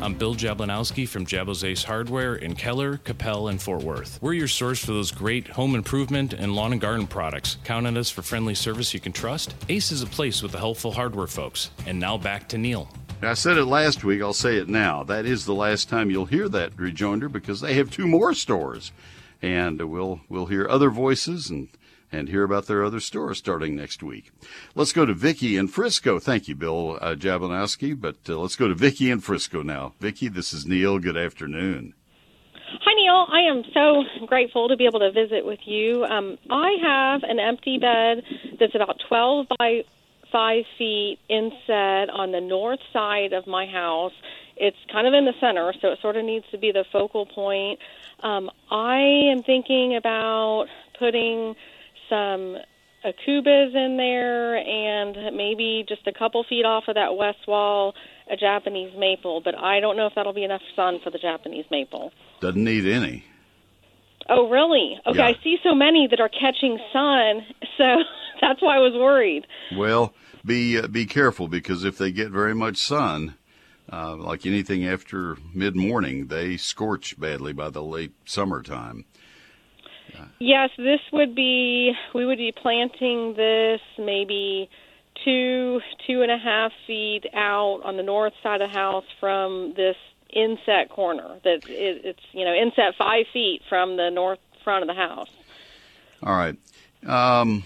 Speaker 20: I'm Bill Jablanowski from Jabos Ace Hardware in Keller, Coppell, and Fort Worth. We're your source for those great home improvement and lawn and garden products. Count on us for friendly service you can trust. Ace is a place with the helpful hardware folks. And now back to Neil.
Speaker 2: I said it last week, I'll say it now. That is the last time you'll hear that rejoinder because they have two more stores and we'll we'll hear other voices and and hear about their other stores starting next week. Let's go to Vicki in Frisco. Thank you, Bill uh, Jablanowski. But uh, let's go to Vicki in Frisco now. Vicki, this is Neil. Good afternoon.
Speaker 21: Hi, Neil. I am so grateful to be able to visit with you. Um, I have an empty bed that's about 12 by 5 feet inset on the north side of my house. It's kind of in the center, so it sort of needs to be the focal point. Um, I am thinking about putting some aucubas in there and maybe just a couple feet off of that west wall a Japanese maple, but I don't know if that'll be enough sun for the Japanese maple.
Speaker 2: Doesn't need any.
Speaker 21: Oh, really? Okay,
Speaker 2: Yeah.
Speaker 21: I see so many that are catching sun, [LAUGHS] so that's why I was worried.
Speaker 2: Well, be uh, be careful because if they get very much sun, uh, like anything after mid morning, they scorch badly by the late summertime.
Speaker 21: Yes, this would be, we would be planting this maybe two, two and a half feet out on the north side of the house from this inset corner. That it, it's, you know, inset five feet from the north front of the house.
Speaker 2: All right. Um,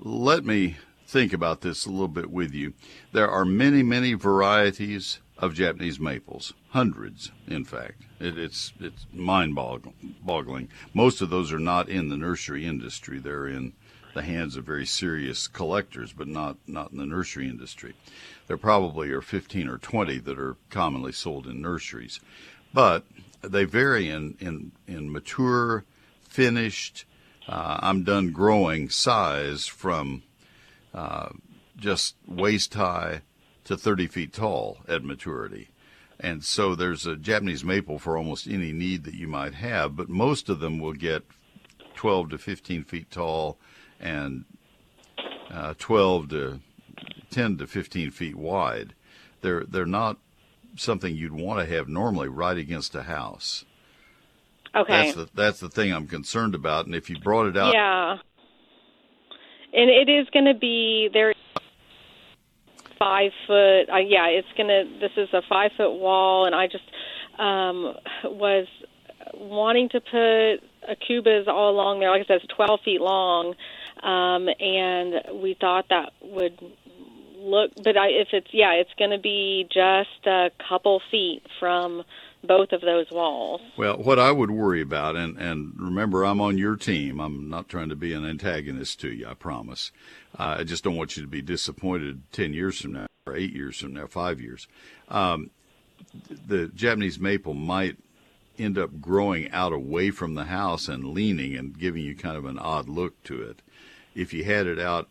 Speaker 2: let me think about this a little bit with you. There are many, many varieties of Japanese maples, hundreds, in fact. It, it's it's mind-boggling. Most of those are not in the nursery industry; they're in the hands of very serious collectors, but not not in the nursery industry. There probably are 15 or 20 that are commonly sold in nurseries, but they vary in in, in mature, finished, uh, I'm done growing size from uh, just waist high to 30 feet tall at maturity. And so there's a Japanese maple for almost any need that you might have, but most of them will get 12 to 15 feet tall and uh, 12 to 10 to 15 feet wide. They're they're not something you'd want to have normally right against a house.
Speaker 21: Okay.
Speaker 2: That's the that's the thing I'm concerned about. And if you brought it out,
Speaker 21: Yeah. And it is going to be there. Five foot. Uh, yeah, it's gonna. This is a five foot wall, and I just um, was wanting to put aucubas all along there. Like I said, it's 12 feet long, um, and we thought that would look. But I, if it's yeah, it's going to be just a couple feet from both of those walls.
Speaker 2: Well, what I would worry about, and and remember, I'm on your team. I'm not trying to be an antagonist to you. I promise. Uh, I just don't want you to be disappointed ten years from now, or eight years from now, five years. Um, the Japanese maple might end up growing out away from the house and leaning and giving you kind of an odd look to it. If you had it out,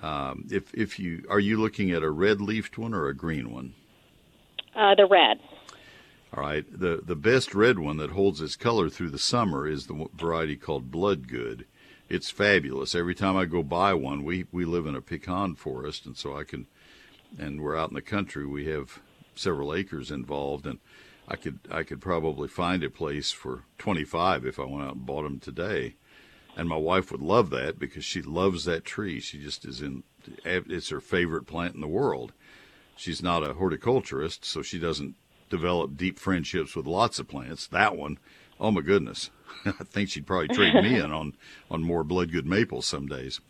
Speaker 2: um, if if you are you looking at a red leafed one or a green one?
Speaker 21: Uh, the red.
Speaker 2: All right. The the best red one that holds its color through the summer is the variety called Bloodgood. It's fabulous. Every time I go by one, we we live in a pecan forest, and so I can, and we're out in the country. We have several acres involved, and I could I could probably find a place for 25 if I went out and bought them today. And my wife would love that because she loves that tree. She just is in it's her favorite plant in the world. She's not a horticulturist, so she doesn't develop deep friendships with lots of plants. That one, oh my goodness, [LAUGHS] I think she'd probably trade me in on on more bloodgood maples some days.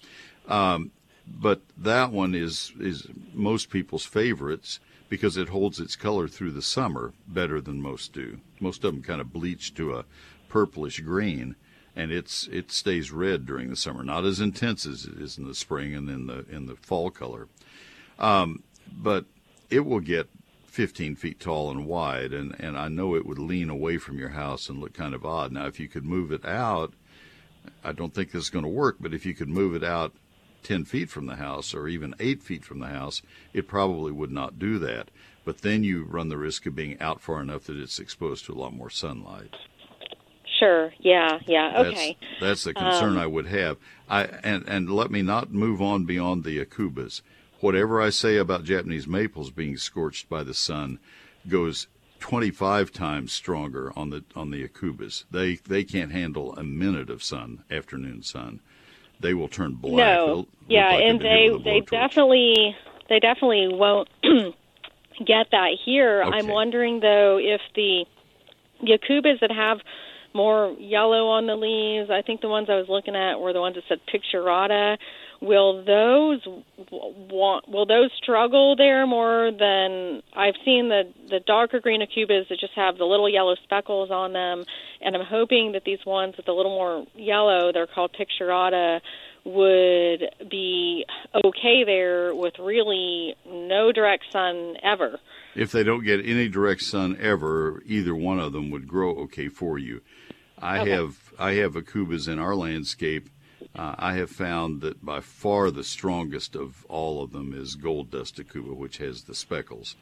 Speaker 2: Um, but that one is is most people's favorites because it holds its color through the summer better than most do. Most of them kind of bleach to a purplish green, and it's it stays red during the summer, not as intense as it is in the spring and in the in the fall color. Um, but it will get 15 feet tall and wide, and, and I know it would lean away from your house and look kind of odd. Now, if you could move it out, I don't think this is going to work, but if you could move it out 10 feet from the house or even 8 feet from the house, it probably would not do that. But then you run the risk of being out far enough that it's exposed to a lot more sunlight.
Speaker 21: Sure. Yeah. Yeah. Okay.
Speaker 2: That's, that's the concern um, I would have. I and and let me not move on beyond the aucubas. Whatever I say about Japanese maples being scorched by the sun goes 25 times stronger on the on the aucubas. They they can't handle a minute of sun, afternoon sun they will turn black.
Speaker 21: No, yeah, like and they they definitely they definitely won't [CLEARS THROAT] get that here. Okay. I'm wondering though if the aucubas that have more yellow on the leaves, I think the ones I was looking at were the ones that said picturata will those want will those struggle there more than I've seen the the darker green aucubas that just have the little yellow speckles on them, and I'm hoping that these ones with a little more yellow, they're called picturata, would be okay there with really no direct sun ever.
Speaker 2: If they don't get any direct sun ever, either one of them would grow okay for you. I okay. have I have acubas in our landscape uh, I have found that by far the strongest of all of them is gold dust aucuba, which has the speckles.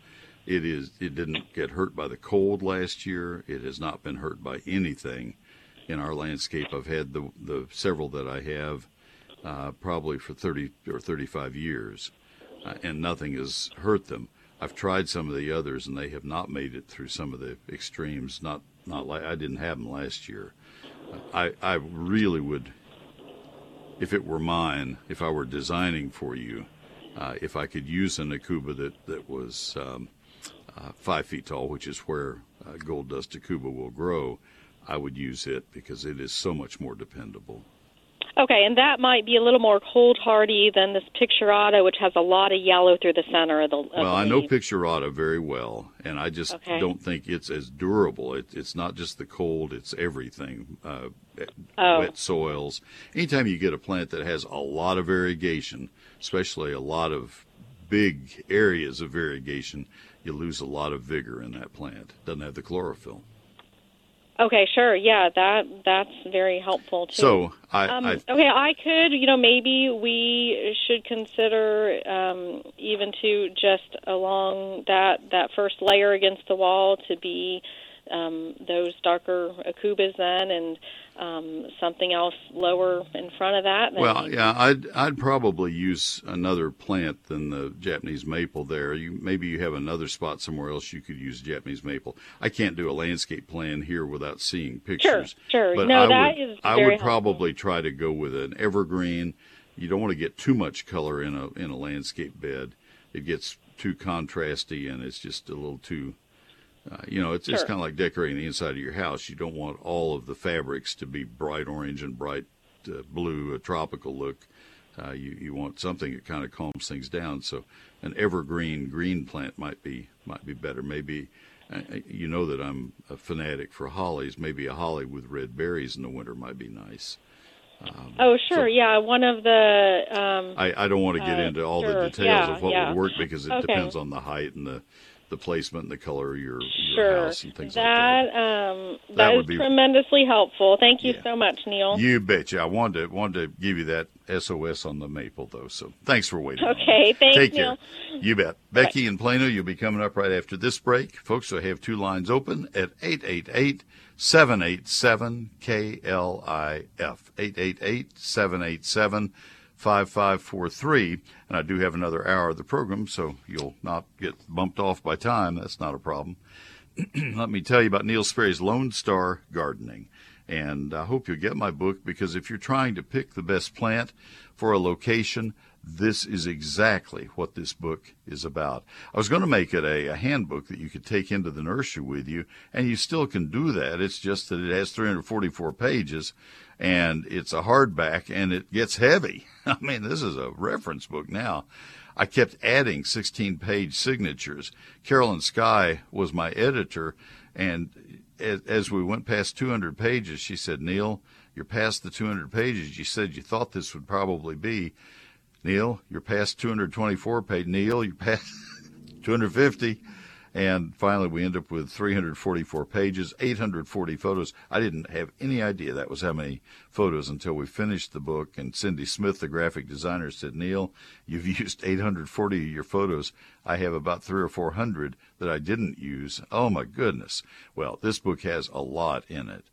Speaker 2: It is. It didn't get hurt by the cold last year. It has not been hurt by anything in our landscape. I've had the the several that I have uh, probably for 30 or 35 years, uh, and nothing has hurt them. I've tried some of the others, and they have not made it through some of the extremes. Not not like I didn't have them last year. I I really would if it were mine, if I were designing for you, uh, if I could use an aucuba that that was um, uh, five feet tall, which is where uh, gold dust aucuba will grow, I would use it because it is so much more dependable.
Speaker 21: Okay, and that might be a little more cold hardy than this picturata, which has a lot of yellow through the center of the. Of
Speaker 2: well,
Speaker 21: the
Speaker 2: I know picturata very well, and I just okay. don't think it's as durable. It, it's not just the cold; it's everything. Uh, oh. Wet soils. Anytime you get a plant that has a lot of variegation, especially a lot of big areas of variegation, you lose a lot of vigor in that plant. It doesn't have the chlorophyll.
Speaker 21: Okay, sure. Yeah, that that's very helpful too.
Speaker 2: So, I, um, I
Speaker 21: okay, I could, you know, maybe we should consider um, even to just along that that first layer against the wall to be um, those darker aucubas then, and um, something else lower in front of that.
Speaker 2: Well, yeah, I'd I'd probably use another plant than the Japanese maple. There, you maybe you have another spot somewhere else you could use Japanese maple. I can't do a landscape plan here without seeing pictures.
Speaker 21: Sure, sure.
Speaker 2: But
Speaker 21: no,
Speaker 2: I
Speaker 21: that
Speaker 2: would,
Speaker 21: is
Speaker 2: I would
Speaker 21: helpful.
Speaker 2: probably try to go with an evergreen you don't want to get too much color in a in a landscape bed. It gets too contrasty and it's just a little too uh, you know, it's, sure. it's kind of like decorating the inside of your house. You don't want all of the fabrics to be bright orange and bright uh, blue, a tropical look. Uh, you you want something that kind of calms things down. So an evergreen green plant might be might be better. Maybe uh, you know that I'm a fanatic for hollies. Maybe a holly with red berries in the winter might be nice.
Speaker 21: Um, oh, sure. So yeah. One of the. Um,
Speaker 2: I, I don't want to get uh, into all sure. the details
Speaker 21: yeah,
Speaker 2: of what
Speaker 21: yeah.
Speaker 2: would work because it okay. depends on the height and the the placement and the color of your, your
Speaker 21: sure.
Speaker 2: house and things
Speaker 21: that,
Speaker 2: like that.
Speaker 21: Um, that, that would be tremendously helpful. Thank you yeah. so much, Neil.
Speaker 2: You betcha. I wanted to wanted to give you that SOS on the maple though. So thanks for waiting.
Speaker 21: Okay, thanks.
Speaker 2: Take
Speaker 21: Neil.
Speaker 2: care. You bet. Becky in Plano, you'll be coming up right after this break, folks. I have two lines open at eight eight eight. 787 KLIF 888 787 5543. And I do have another hour of the program, so you'll not get bumped off by time. That's not a problem. [CLEARS THROAT] Let me tell you about Neil Sperry's Lone Star Gardening. And I hope you'll get my book because if you're trying to pick the best plant for a location, this is exactly what this book is about. I was going to make it a, a, handbook that you could take into the nursery with you, and you still can do that. It's just that it has 344 pages, and it's a hardback, and it gets heavy. [LAUGHS] I mean, this is a reference book now. I kept adding 16 page signatures. Carolyn Sky was my editor, and as we went past 200 pages, she said, Neil, you're past the 200 pages. You said you thought this would probably be. Neil, you're past 224 page. Neil, you're past [LAUGHS] 250. And finally, we end up with 344 pages, 840 photos. I didn't have any idea that was how many photos until we finished the book. And Cindy Smith, the graphic designer, said, Neil, you've [LAUGHS] used 840 of your photos. I have about three or 400 that I didn't use. Oh, my goodness. Well, this book has a lot in it.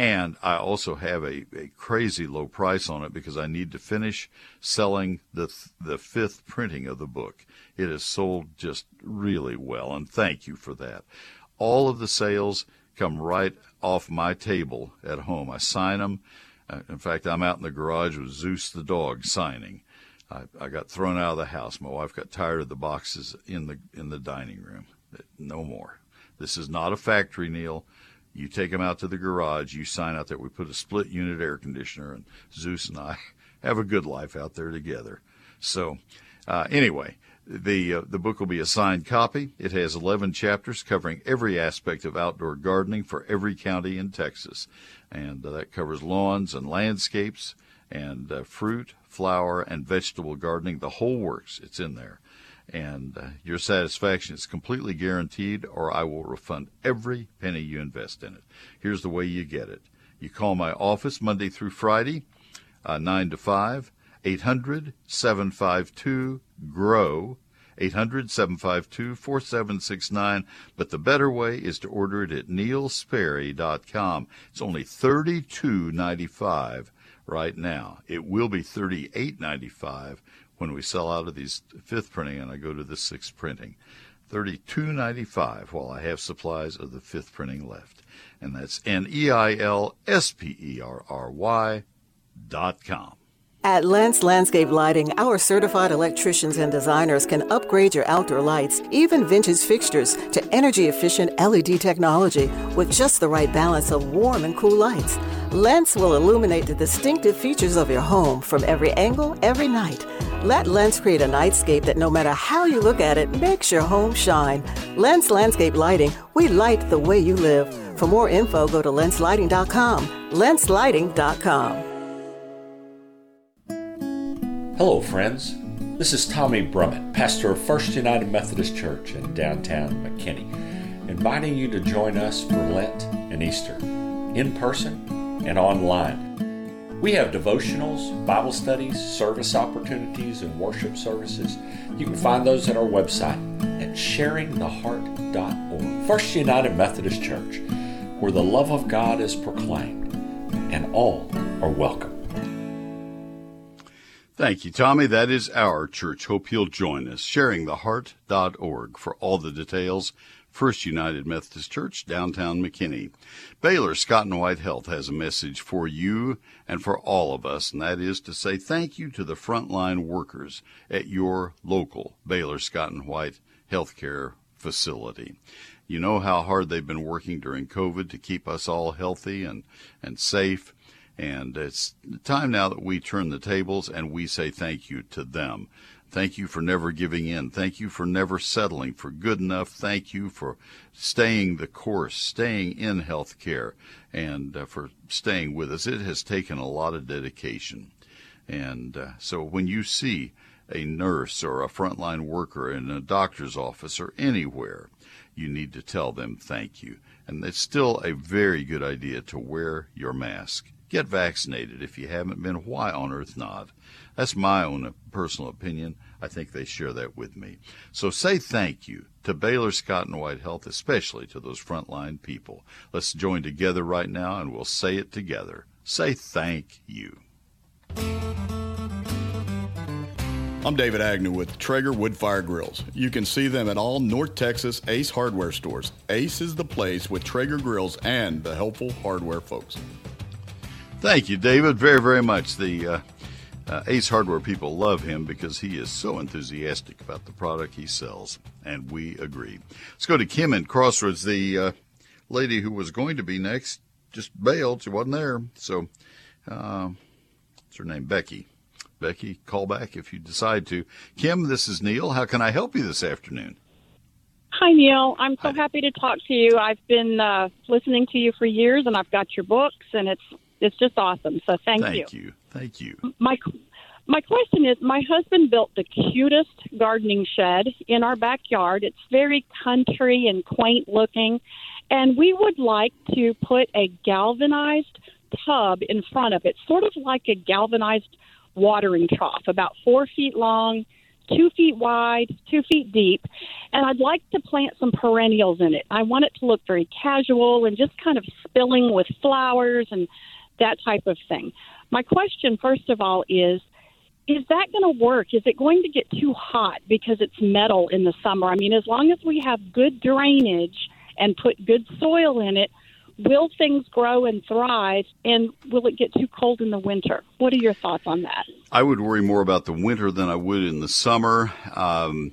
Speaker 2: And I also have a, a crazy low price on it because I need to finish selling the the fifth printing of the book. It has sold just really well, and thank you for that. All of the sales come right off my table at home. I sign them. Uh, in fact, I'm out in the garage with Zeus the dog signing. I, I got thrown out of the house. My wife got tired of the boxes in the in the dining room. No more. This is not a factory, Neil. You take them out to the garage. You sign out there. We put a split unit air conditioner, and Zeus and I [LAUGHS] have a good life out there together. So, uh, anyway, the uh, the book will be a signed copy. It has 11 chapters covering every aspect of outdoor gardening for every county in Texas, and uh, that covers lawns and landscapes and uh, fruit, flower, and vegetable gardening. The whole works. It's in there and uh, your satisfaction is completely guaranteed, or I will refund every penny you invest in it. Here's the way you get it you call my office Monday through Friday, uh, 9 to 5, 800 752 GROW. 800 752 4769. But the better way is to order it at neilsperry.com. It's only $32.95 right now. It will be $38.95 when we sell out of these fifth printing and I go to the sixth printing. Thirty-two ninety-five while I have supplies of the fifth printing left, and that's N E I L S P E R R Y dot com.
Speaker 22: At Lentz Landscape Lighting, our certified electricians and designers can upgrade your outdoor lights, even vintage fixtures, to energy efficient LED technology with just the right balance of warm and cool lights. Lentz will illuminate the distinctive features of your home from every angle, every night. Let Lentz create a nightscape that no matter how you look at it, makes your home shine. Lentz Landscape Lighting, we light the way you live. For more info, go to lenslighting.com. Lenslighting.com.
Speaker 23: Hello, friends. This is Tommy Brummett, pastor of First United Methodist Church in downtown McKinney, inviting you to join us for Lent and Easter, in person and online. We have devotionals, Bible studies, service opportunities, and worship services. You can find those at our website at sharingtheheart.org. First United Methodist Church, where the love of God is proclaimed and all are welcome.
Speaker 2: Thank you, Tommy. That is our church. Hope you'll join us. Sharingtheheart.org for all the details. First United Methodist Church, downtown McKinney. Baylor Scott and White Health has a message for you and for all of us, and that is to say thank you to the frontline workers at your local Baylor Scott and White healthcare facility. You know how hard they've been working during COVID to keep us all healthy and, and safe. And it's time now that we turn the tables and we say thank you to them. Thank you for never giving in. Thank you for never settling for good enough. Thank you for staying the course, staying in health care, and uh, for staying with us. It has taken a lot of dedication. And uh, so when you see a nurse or a frontline worker in a doctor's office or anywhere, you need to tell them thank you. And it's still a very good idea to wear your mask. Get vaccinated if you haven't been. Why on earth not? That's my own personal opinion. I think they share that with me. So say thank you to Baylor Scott and White Health, especially to those frontline people. Let's join together right now and we'll say it together. Say thank you.
Speaker 24: I'm David Agnew with Traeger Woodfire Grills. You can see them at all North Texas Ace hardware stores. Ace is the place with Traeger grills and the helpful hardware folks.
Speaker 2: Thank you, David, very, very much. The uh, uh, Ace Hardware people love him because he is so enthusiastic about the product he sells, and we agree. Let's go to Kim in Crossroads. The uh, lady who was going to be next just bailed; she wasn't there. So, uh, what's her name? Becky. Becky, call back if you decide to. Kim, this is Neil. How can I help you this afternoon?
Speaker 25: Hi, Neil. I'm so Hi. happy to talk to you. I've been uh, listening to you for years, and I've got your books, and it's it's just awesome. So thank,
Speaker 2: thank
Speaker 25: you.
Speaker 2: Thank you. Thank you.
Speaker 25: My my question is, my husband built the cutest gardening shed in our backyard. It's very country and quaint looking, and we would like to put a galvanized tub in front of it, sort of like a galvanized watering trough, about four feet long, two feet wide, two feet deep, and I'd like to plant some perennials in it. I want it to look very casual and just kind of spilling with flowers and that type of thing. My question, first of all, is is that going to work? Is it going to get too hot because it's metal in the summer? I mean, as long as we have good drainage and put good soil in it, will things grow and thrive and will it get too cold in the winter what are your thoughts on that
Speaker 2: i would worry more about the winter than i would in the summer um,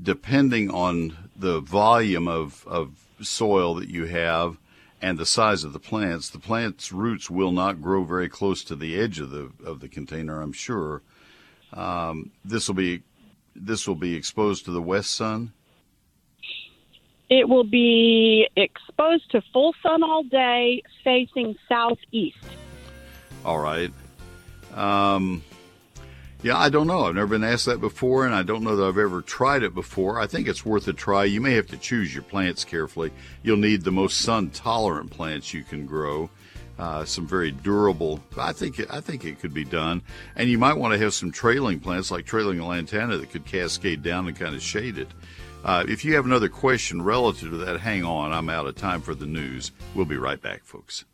Speaker 2: depending on the volume of, of soil that you have and the size of the plants the plant's roots will not grow very close to the edge of the of the container i'm sure um, this will be this will be exposed to the west sun
Speaker 25: it will be exposed to full sun all day, facing southeast.
Speaker 2: All right. Um, yeah, I don't know. I've never been asked that before, and I don't know that I've ever tried it before. I think it's worth a try. You may have to choose your plants carefully. You'll need the most sun tolerant plants you can grow. Uh, some very durable. I think I think it could be done, and you might want to have some trailing plants like trailing lantana that could cascade down and kind of shade it. Uh, if you have another question relative to that, hang on. I'm out of time for the news. We'll be right back, folks.